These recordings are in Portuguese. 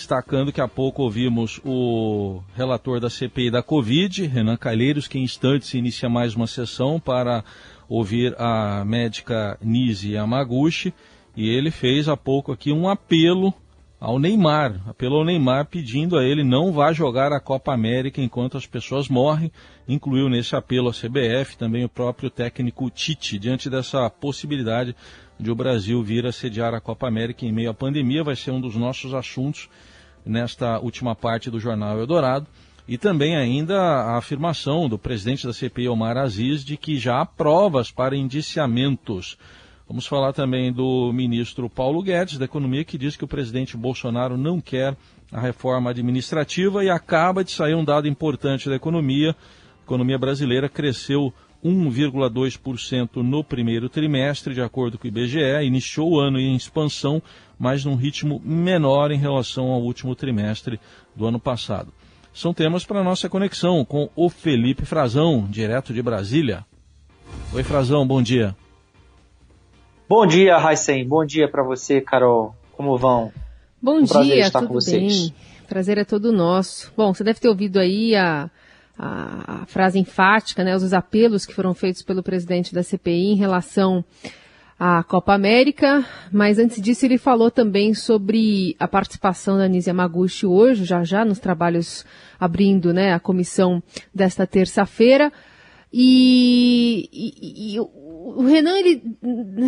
destacando que há pouco ouvimos o relator da CPI da Covid, Renan Calheiros, que em instantes inicia mais uma sessão para ouvir a médica Nise Yamaguchi, e ele fez há pouco aqui um apelo ao Neymar, apelou ao Neymar pedindo a ele não vá jogar a Copa América enquanto as pessoas morrem, incluiu nesse apelo a CBF também o próprio técnico Tite, diante dessa possibilidade de o Brasil vir a sediar a Copa América em meio à pandemia, vai ser um dos nossos assuntos nesta última parte do Jornal Eldorado. E também ainda a afirmação do presidente da CPI, Omar Aziz, de que já há provas para indiciamentos. Vamos falar também do ministro Paulo Guedes, da Economia, que diz que o presidente Bolsonaro não quer a reforma administrativa e acaba de sair um dado importante da economia. A economia brasileira cresceu 1,2% no primeiro trimestre, de acordo com o IBGE, iniciou o ano em expansão, mas num ritmo menor em relação ao último trimestre do ano passado. São temas para a nossa conexão com o Felipe Frazão, direto de Brasília. Oi, Frazão, bom dia. Bom dia, Raicen. Bom dia para você, Carol. Como vão? Bom um dia, estar tudo com vocês. bem? Prazer é todo nosso. Bom, você deve ter ouvido aí a a, a frase enfática, né, os apelos que foram feitos pelo presidente da CPI em relação à Copa América, mas antes disso ele falou também sobre a participação da Nise Yamaguchi hoje, já já nos trabalhos abrindo né, a comissão desta terça-feira. E, e, e, o Renan ele,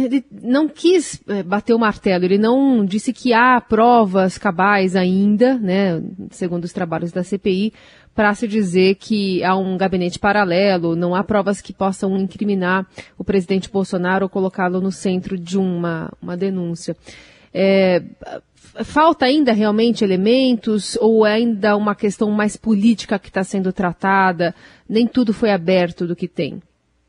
ele, não quis é, bater o martelo, ele não disse que há provas cabais ainda, né, segundo os trabalhos da CPI, para se dizer que há um gabinete paralelo, não há provas que possam incriminar o presidente Bolsonaro ou colocá-lo no centro de uma, uma denúncia. É, falta ainda realmente elementos ou é ainda uma questão mais política que está sendo tratada? Nem tudo foi aberto do que tem.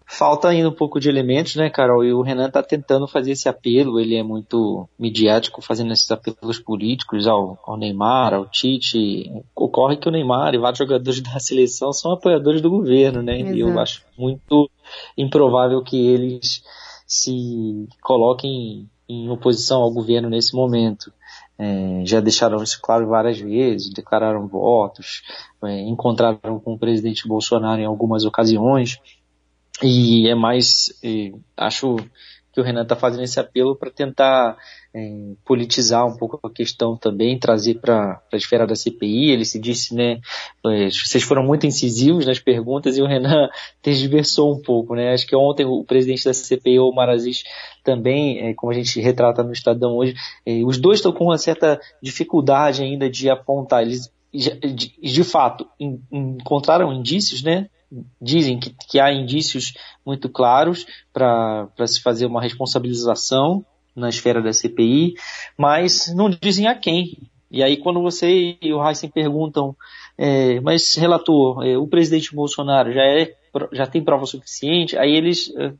Falta ainda um pouco de elementos, né, Carol? E o Renan está tentando fazer esse apelo, ele é muito midiático fazendo esses apelos políticos ao, ao, Neymar, ao Tite. Ocorre que o Neymar e vários jogadores da seleção são apoiadores do governo, né? Exato. E eu acho muito improvável que eles se coloquem em oposição ao governo nesse momento. É, já deixaram isso claro várias vezes, declararam votos, é, encontraram com o presidente Bolsonaro em algumas ocasiões. E é mais, acho que o Renan está fazendo esse apelo para tentar é, politizar um pouco a questão também, trazer para a esfera da CPI. Ele se disse, né, é, vocês foram muito incisivos nas perguntas e o Renan desversou um pouco, né. Acho que ontem o presidente da CPI, o Marazis, também, é, como a gente retrata no Estadão hoje, os dois estão com uma certa dificuldade ainda de apontar. Eles, de, de fato, encontraram indícios, né, dizem que, que há indícios muito claros para se fazer uma responsabilização na esfera da CPI, mas não dizem a quem. E aí quando você e o Heisen perguntam, é, mas relator, é, o presidente Bolsonaro já é já tem prova suficiente, aí eles uh,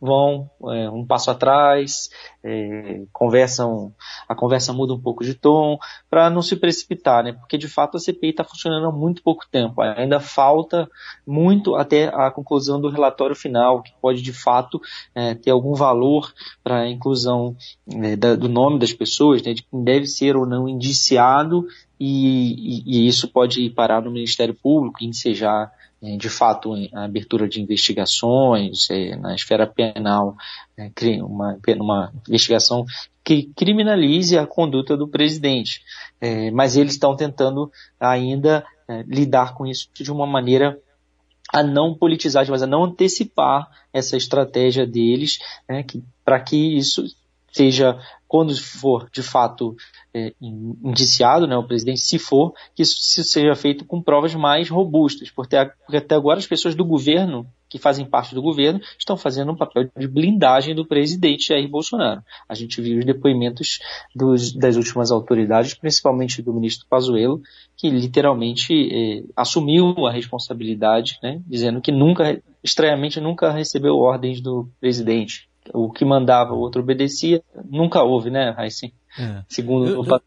vão é, um passo atrás, é, conversam, a conversa muda um pouco de tom, para não se precipitar, né? Porque de fato a CPI está funcionando há muito pouco tempo, ainda falta muito até a conclusão do relatório final, que pode de fato é, ter algum valor para a inclusão da, do nome das pessoas, né, de quem deve ser ou não indiciado, e, e, e isso pode parar no Ministério Público e ensejar de fato a abertura de investigações é, na esfera penal, é, uma, uma investigação que criminalize a conduta do presidente. É, mas eles estão tentando ainda é, lidar com isso de uma maneira a não politizar, mas a não antecipar essa estratégia deles, né, para que isso seja, quando for de fato é, indiciado, né, o presidente, se for, que isso seja feito com provas mais robustas, porque até agora as pessoas do governo, que fazem parte do governo, estão fazendo um papel de blindagem do presidente Jair Bolsonaro. A gente viu os depoimentos dos, das últimas autoridades, principalmente do ministro Pazuello, que literalmente é, assumiu a responsabilidade, né, dizendo que nunca, estranhamente, nunca recebeu ordens do presidente. O que mandava, o outro obedecia. Nunca houve, né, Raíssa? É. Segundo eu, eu,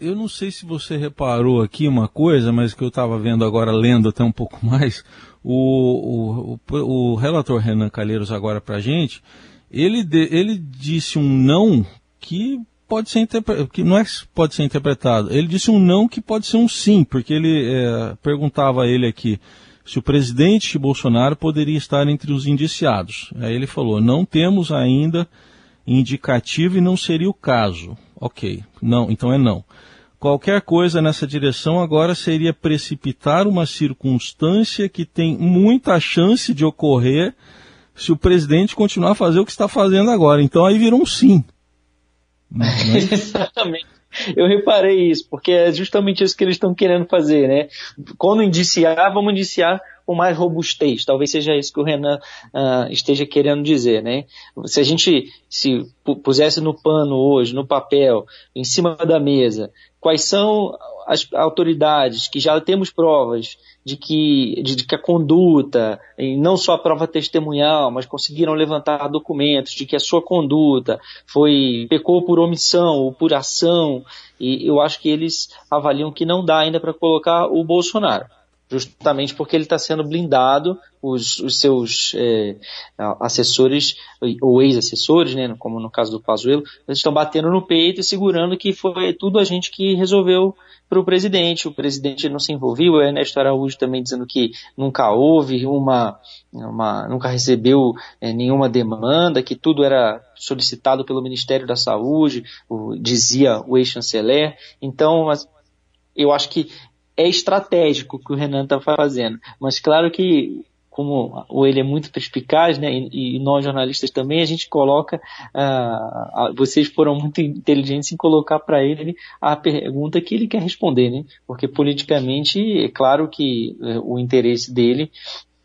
eu, não sei se você reparou aqui uma coisa, mas que eu estava vendo agora, lendo até um pouco mais, o, o, o, o relator Renan Calheiros agora para a gente, ele, de, ele disse um não que pode ser que não é pode ser interpretado. Ele disse um não que pode ser um sim, porque ele é, perguntava a ele aqui se o presidente Bolsonaro poderia estar entre os indiciados. Aí ele falou: não temos ainda indicativo e não seria o caso. Ok, não, então é não. Qualquer coisa nessa direção agora seria precipitar uma circunstância que tem muita chance de ocorrer se o presidente continuar a fazer o que está fazendo agora. Então aí virou um sim. É Exatamente. Eu reparei isso, porque é justamente isso que eles estão querendo fazer, né? Quando indiciar, vamos indiciar com mais robustez. Talvez seja isso que o Renan uh, esteja querendo dizer, né? Se a gente se pusesse no pano hoje, no papel, em cima da mesa, quais são as autoridades que já temos provas de que, de, de, que a conduta, não só a prova testemunhal, mas conseguiram levantar documentos de que a sua conduta foi pecou por omissão ou por ação, e eu acho que eles avaliam que não dá ainda para colocar o Bolsonaro justamente porque ele está sendo blindado, os, os seus é, assessores, ou ex-assessores, né, como no caso do Pazuello, eles estão batendo no peito e segurando que foi tudo a gente que resolveu para o presidente. O presidente não se envolveu, o Ernesto Araújo também dizendo que nunca houve uma, uma nunca recebeu é, nenhuma demanda, que tudo era solicitado pelo Ministério da Saúde, o, dizia o ex-chanceler. Então, eu acho que é estratégico que o Renan está fazendo. Mas claro que como ele é muito perspicaz, né, e, e, nós jornalistas também, a gente coloca, uh, vocês foram muito inteligentes em colocar para ele a pergunta que ele quer responder, né, porque politicamente é claro que uh, o interesse dele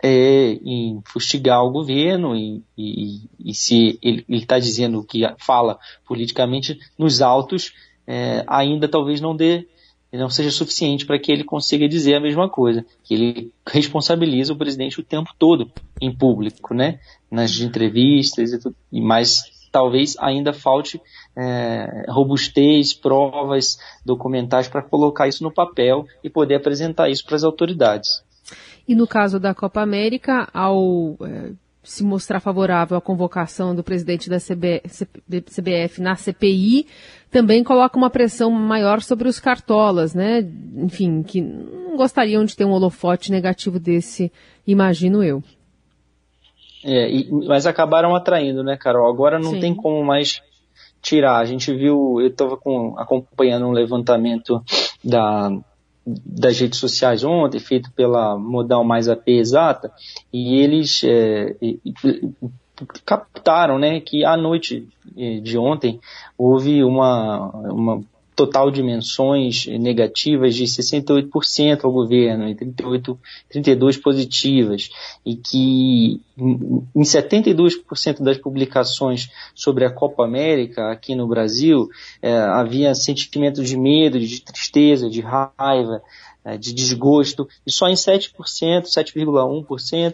é em fustigar o governo e, e, e se ele está dizendo que fala politicamente nos autos, é, ainda talvez não dê não seja suficiente para que ele consiga dizer a mesma coisa, que ele responsabiliza o presidente o tempo todo em público, né? Nas entrevistas e tudo, mas talvez ainda falte é, robustez, provas documentais para colocar isso no papel e poder apresentar isso para as autoridades. E no caso da Copa América, ao é, se mostrar favorável à convocação do presidente da CB, CBF na CPI, também coloca uma pressão maior sobre os cartolas, né? Enfim, que não gostariam de ter um holofote negativo desse, imagino eu. É, e, mas acabaram atraindo, né, Carol? Agora não Sim. tem como mais tirar. A gente viu, eu estava acompanhando um levantamento da, das redes sociais ontem, feito pela Modal Mais AP Exata, e eles é, captaram né, que à noite é, de ontem houve uma, uma total de menções negativas de 68% ao governo e 38, 32 positivas e que em 72% das publicações sobre a Copa América aqui no Brasil é, havia sentimento de medo, de tristeza, de raiva, é, de desgosto e só em 7%, 7,1%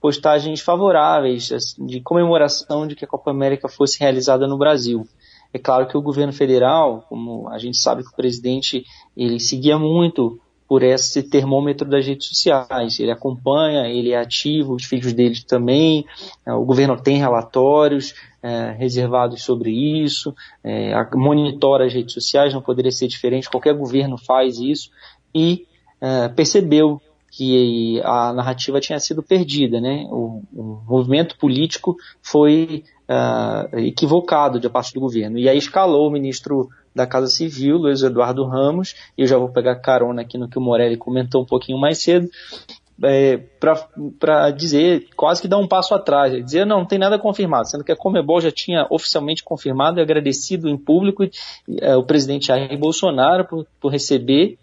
postagens favoráveis assim, de comemoração de que a Copa América fosse realizada no Brasil. É claro que o governo federal, como a gente sabe que o presidente, ele seguia muito por esse termômetro das redes sociais. Ele acompanha, ele é ativo, os filhos dele também. É, o governo tem relatórios é, reservados sobre isso, é, monitora as redes sociais, não poderia ser diferente, qualquer governo faz isso e é, percebeu que a narrativa tinha sido perdida, né? O, o movimento político foi uh, equivocado de parte do governo. E aí escalou o ministro da Casa Civil, Luiz Eduardo Ramos, e eu já vou pegar carona aqui no que o Morelli comentou um pouquinho mais cedo, é, para dizer, quase que dar um passo atrás, dizer não, não tem nada confirmado, sendo que a Comebol já tinha oficialmente confirmado e agradecido em público é, o presidente Jair Bolsonaro por, por receber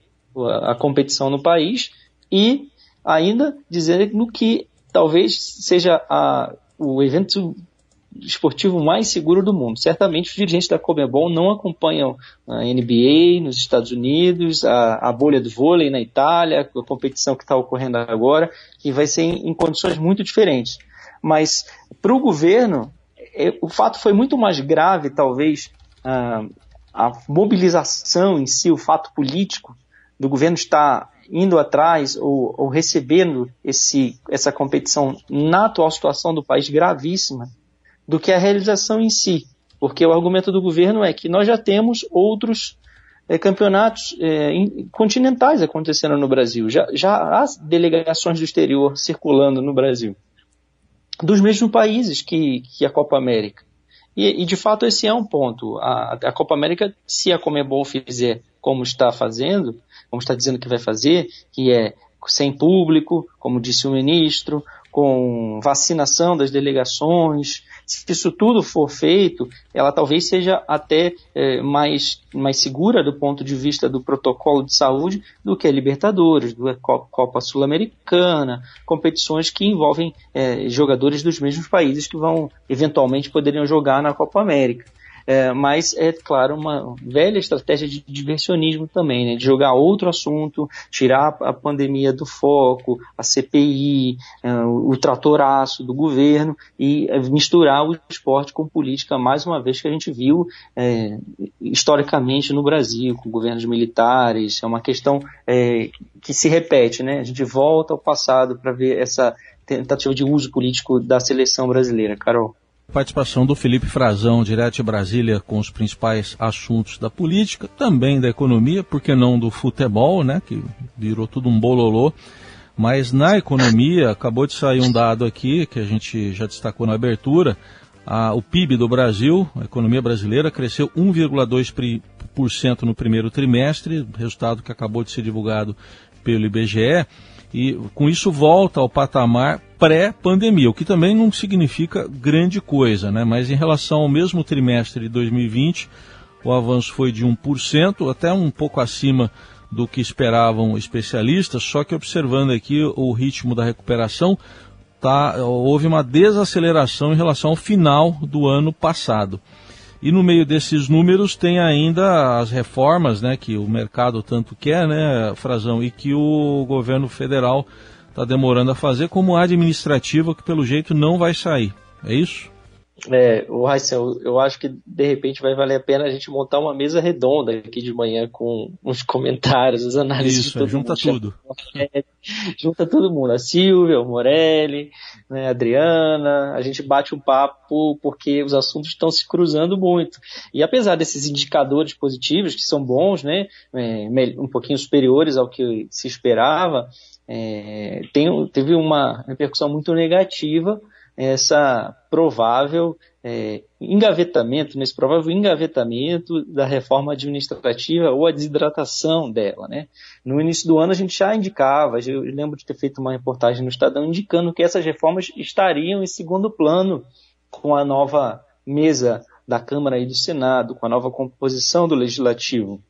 a competição no país e ainda dizer no que talvez seja a, o evento esportivo mais seguro do mundo. Certamente os dirigentes da Comebol não acompanham a NBA nos Estados Unidos, a, a bolha do vôlei na Itália, a competição que está ocorrendo agora, que vai ser em, em condições muito diferentes. Mas para o governo, é, o fato foi muito mais grave, talvez, a, a mobilização em si, o fato político do governo estar indo atrás ou, ou recebendo esse, essa competição na atual situação do país gravíssima, do que a realização em si. porque o argumento do governo é que nós já temos outros é, campeonatos é, continentais acontecendo no Brasil, já, já há delegações do exterior circulando no Brasil, dos mesmos países que, que a Copa América. E, e, de fato esse é um ponto. A, a Copa América, se a Comebol fizer como está fazendo, como está dizendo que vai fazer, que é sem público, como disse o ministro, com vacinação das delegações, se isso tudo for feito, ela talvez seja até é, mais, mais segura do ponto de vista do protocolo de saúde do que a Libertadores, do Copa Sul-Americana, competições que envolvem é, jogadores dos mesmos países que vão eventualmente poderiam jogar na Copa América. É, mas é, claro, uma velha estratégia de diversionismo também, né, de jogar outro assunto, tirar a pandemia do foco, a CPI, é, o tratoraço do governo e é, misturar o esporte com política, mais uma vez que a gente viu é, historicamente no Brasil, com governos militares, é uma questão é, que se repete, né, a gente volta ao passado para ver essa tentativa de uso político da seleção brasileira. Carol. Participação do Felipe Frazão, direto de Brasília, com os principais assuntos da política, também da economia, por que não do futebol, né, que virou tudo um bololô. Mas na economia, acabou de sair um dado aqui, que a gente já destacou na abertura, a, o PIB do Brasil, a economia brasileira, cresceu 1,2% no primeiro trimestre, resultado que acabou de ser divulgado pelo IBGE e com isso volta ao patamar pré-pandemia, o que também não significa grande coisa, né? Mas em relação ao mesmo trimestre de 2020, o avanço foi de 1%, até um pouco acima do que esperavam especialistas, só que observando aqui o ritmo da recuperação, tá, houve uma desaceleração em relação ao final do ano passado. E no meio desses números tem ainda as reformas, né, que o mercado tanto quer, né, Frazão, e que o governo federal está demorando a fazer, como a administrativa, que pelo jeito não vai sair. É isso? É, o Raíssa, eu acho que de repente vai valer a pena a gente montar uma mesa redonda aqui de manhã com uns comentários, as análises Isso, de todo junta mundo. tudo. É, junta todo mundo, a Silvia, o Morelli, né, a Adriana, a gente bate um papo porque os assuntos estão se cruzando muito. E apesar desses indicadores positivos, que são bons, né, é, um pouquinho superiores ao que se esperava, é, tem, teve uma repercussão muito negativa essa provável é, engavetamento, nesse provável engavetamento da reforma administrativa ou a desidratação dela. Né? No início do ano a gente já indicava, eu lembro de ter feito uma reportagem no Estadão indicando que essas reformas estariam em segundo plano com a nova mesa da Câmara e do Senado, com a nova composição do Legislativo.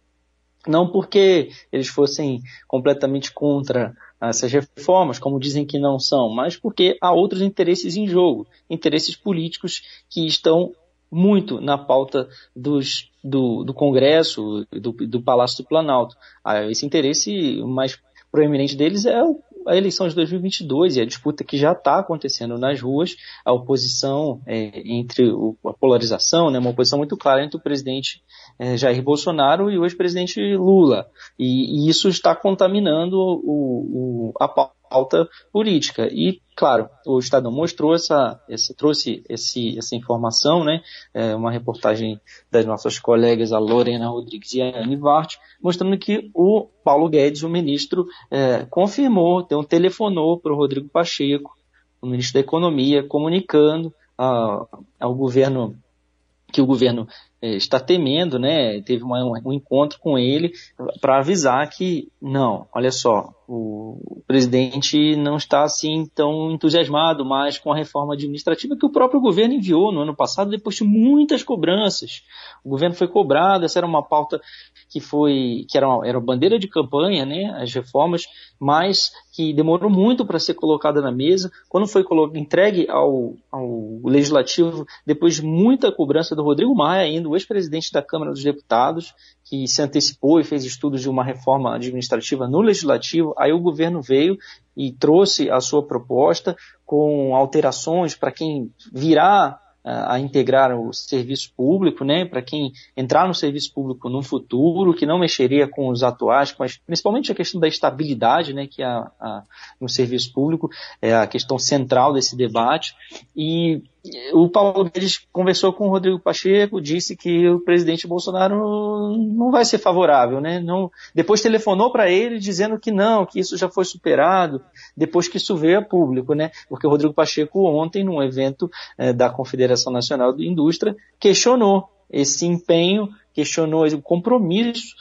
Não porque eles fossem completamente contra essas reformas, como dizem que não são, mas porque há outros interesses em jogo, interesses políticos que estão muito na pauta dos, do, do Congresso, do, do Palácio do Planalto. Ah, esse interesse mais proeminente deles é a eleição de 2022 e a disputa que já está acontecendo nas ruas, a oposição é, entre o, a polarização, né, uma oposição muito clara entre o presidente é, Jair Bolsonaro e o ex-presidente Lula. E, e, isso está contaminando o, o, a pauta política. E, claro, o Estadão mostrou essa, essa trouxe esse, essa informação, né? É uma reportagem das nossas colegas, a Lorena Rodrigues e a Anne Vart, mostrando que o Paulo Guedes, o ministro, é, confirmou, então telefonou para o Rodrigo Pacheco, o ministro da Economia, comunicando a, ao governo que o governo está temendo, né? Teve uma, um encontro com ele para avisar que não, olha só, o presidente não está assim tão entusiasmado mais com a reforma administrativa que o próprio governo enviou no ano passado depois de muitas cobranças. O governo foi cobrado, essa era uma pauta que foi que era uma, era uma bandeira de campanha, né? As reformas, mas que demorou muito para ser colocada na mesa. Quando foi entregue ao, ao legislativo, depois de muita cobrança do Rodrigo Maia, ainda o ex-presidente da Câmara dos Deputados, que se antecipou e fez estudos de uma reforma administrativa no legislativo, aí o governo veio e trouxe a sua proposta com alterações para quem virá a integrar o serviço público, né, para quem entrar no serviço público no futuro, que não mexeria com os atuais, mas principalmente a questão da estabilidade, né, que é a, a, no serviço público é a questão central desse debate. E o Paulo Guedes conversou com o Rodrigo Pacheco, disse que o presidente Bolsonaro não vai ser favorável, né? Não, depois telefonou para ele dizendo que não, que isso já foi superado, depois que isso veio a público, né? Porque o Rodrigo Pacheco ontem, num evento eh, da Confederação Nacional de Indústria, questionou esse empenho, questionou o compromisso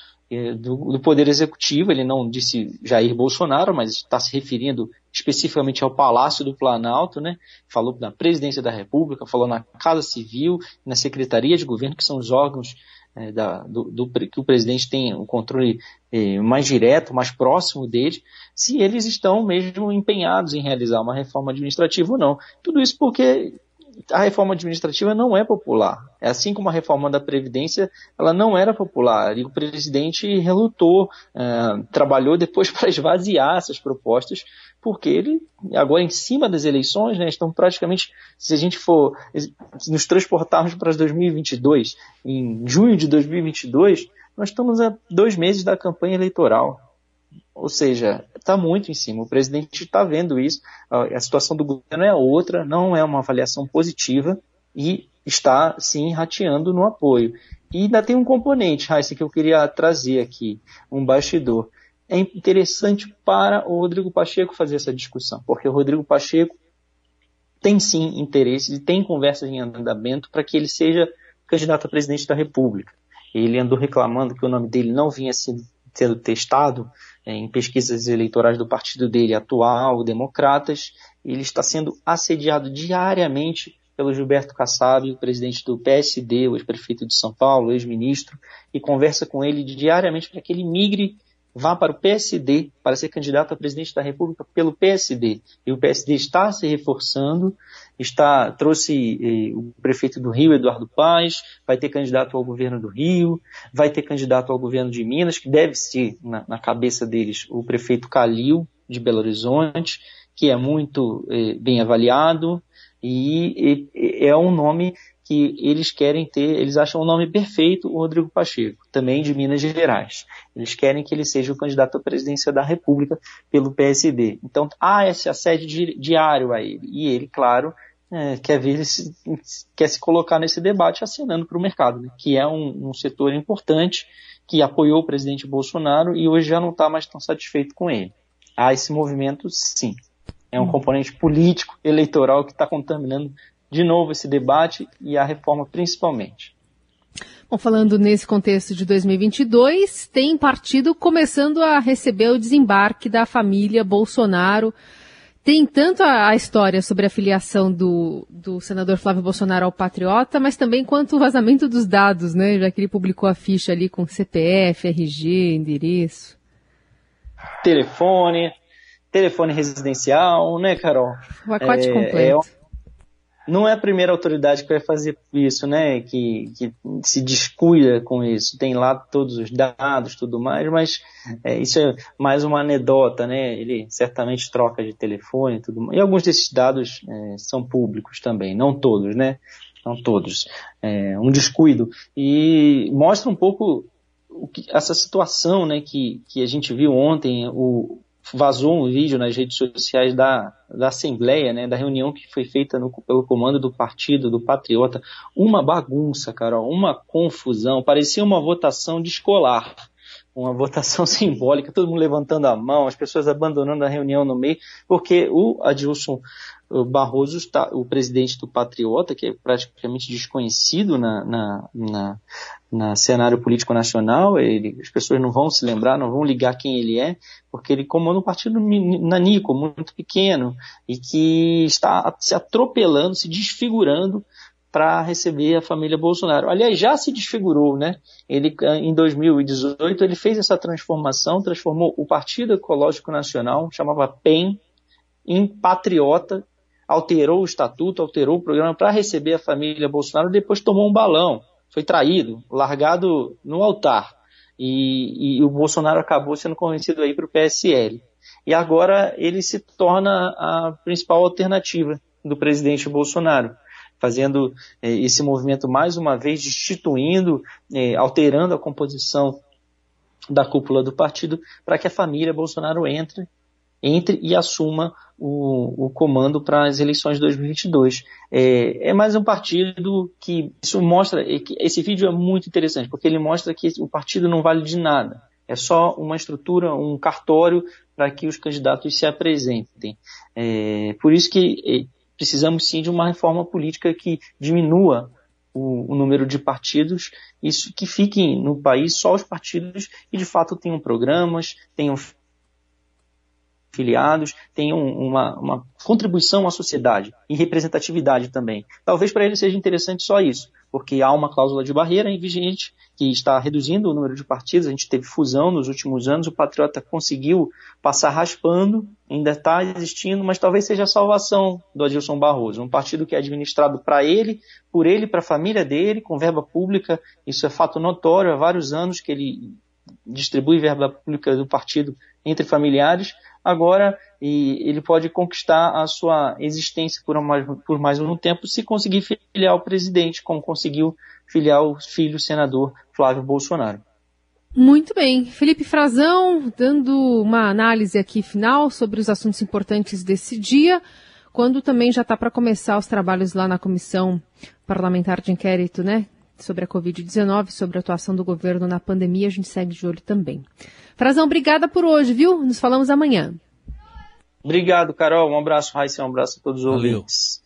do, do, Poder Executivo, ele não disse Jair Bolsonaro, mas está se referindo especificamente ao Palácio do Planalto, né? Falou na Presidência da República, falou na Casa Civil, na Secretaria de Governo, que são os órgãos é, da, do, do, que o presidente tem o controle é, mais direto, mais próximo dele, se eles estão mesmo empenhados em realizar uma reforma administrativa ou não. Tudo isso porque a reforma administrativa não é popular. É assim como a reforma da Previdência, ela não era popular. E o presidente relutou, uh, trabalhou depois para esvaziar essas propostas, porque ele, agora em cima das eleições, né, estão praticamente, se a gente for nos transportarmos para 2022, em junho de 2022, nós estamos a dois meses da campanha eleitoral. Ou seja, está muito em cima. O presidente está vendo isso. A situação do governo é outra, não é uma avaliação positiva e está sim rateando no apoio. E ainda tem um componente, Raíssa, que eu queria trazer aqui, um bastidor. É interessante para o Rodrigo Pacheco fazer essa discussão, porque o Rodrigo Pacheco tem sim interesse e tem conversas em andamento para que ele seja candidato a presidente da República. Ele andou reclamando que o nome dele não vinha sendo, testado em pesquisas eleitorais do partido dele atual, Democratas, ele está sendo assediado diariamente pelo Gilberto Kassab, o presidente do PSD, o ex-prefeito de São Paulo, ex-ministro, e conversa com ele diariamente para que ele migre vá para o PSD para ser candidato a presidente da República pelo PSD. E o PSD está se reforçando, está trouxe eh, o prefeito do Rio, Eduardo Paes, vai ter candidato ao governo do Rio, vai ter candidato ao governo de Minas, que deve ser, na, na cabeça deles, o prefeito Calil, de Belo Horizonte, que é muito eh, bem avaliado, e, e é um nome que eles querem ter, eles acham o nome perfeito o Rodrigo Pacheco, também de Minas Gerais. Eles querem que ele seja o candidato à presidência da República pelo PSD. Então há esse assédio diário a ele. E ele, claro, é, quer ver se, quer se colocar nesse debate assinando para o mercado, né? que é um, um setor importante que apoiou o presidente Bolsonaro e hoje já não está mais tão satisfeito com ele. Há esse movimento, sim. É um componente político, eleitoral que está contaminando de novo esse debate e a reforma principalmente. Bom, falando nesse contexto de 2022, tem partido começando a receber o desembarque da família Bolsonaro. Tem tanto a, a história sobre a filiação do, do senador Flávio Bolsonaro ao Patriota, mas também quanto o vazamento dos dados, né? Já que ele publicou a ficha ali com CPF, RG, endereço. Telefone, telefone residencial, né, Carol? O pacote é, completo. É não é a primeira autoridade que vai fazer isso, né? Que, que se descuida com isso. Tem lá todos os dados, tudo mais, mas é, isso é mais uma anedota, né? Ele certamente troca de telefone, tudo mais. E alguns desses dados é, são públicos também, não todos, né? Não todos. É, um descuido e mostra um pouco que, essa situação, né? Que, que a gente viu ontem, o vazou um vídeo nas redes sociais da, da Assembleia, né, da reunião que foi feita no, pelo comando do partido, do Patriota. Uma bagunça, Carol, uma confusão. Parecia uma votação de escolar. Uma votação simbólica, todo mundo levantando a mão, as pessoas abandonando a reunião no meio, porque o Adilson Barroso está, o presidente do Patriota, que é praticamente desconhecido na, na, na, na, cenário político nacional, ele, as pessoas não vão se lembrar, não vão ligar quem ele é, porque ele comanda um partido nanico, muito pequeno, e que está se atropelando, se desfigurando para receber a família Bolsonaro. Aliás, já se desfigurou, né? Ele, em 2018, ele fez essa transformação, transformou o Partido Ecológico Nacional, chamava PEN, em Patriota, alterou o estatuto, alterou o programa para receber a família Bolsonaro, depois tomou um balão, foi traído, largado no altar. E, e o Bolsonaro acabou sendo convencido aí para o PSL. E agora ele se torna a principal alternativa do presidente Bolsonaro, fazendo eh, esse movimento mais uma vez, destituindo, eh, alterando a composição da cúpula do partido para que a família Bolsonaro entre entre e assuma o, o comando para as eleições de 2022. É, é, mais um partido que isso mostra, que esse vídeo é muito interessante, porque ele mostra que o partido não vale de nada. É só uma estrutura, um cartório para que os candidatos se apresentem. É, por isso que é, precisamos sim de uma reforma política que diminua o, o, número de partidos, isso que fiquem no país só os partidos que de fato tenham programas, tenham filiados, tenham uma, uma contribuição à sociedade e representatividade também. Talvez para ele seja interessante só isso, porque há uma cláusula de barreira vigente que está reduzindo o número de partidos. A gente teve fusão nos últimos anos, o Patriota conseguiu passar raspando, ainda está existindo, mas talvez seja a salvação do Adilson Barroso. Um partido que é administrado para ele, por ele, para a família dele, com verba pública. Isso é fato notório há vários anos que ele distribui verba pública do partido entre familiares agora e ele pode conquistar a sua existência por mais, por mais um tempo se conseguir filiar o presidente, como conseguiu filiar o filho senador Flávio Bolsonaro. Muito bem. Felipe Frazão, dando uma análise aqui final sobre os assuntos importantes desse dia, quando também já está para começar os trabalhos lá na Comissão Parlamentar de Inquérito, né? Sobre a Covid-19, sobre a atuação do governo na pandemia, a gente segue de olho também. Frazão, obrigada por hoje, viu? Nos falamos amanhã. Obrigado, Carol. Um abraço, Raíssa. Um abraço a todos os Valeu. ouvintes.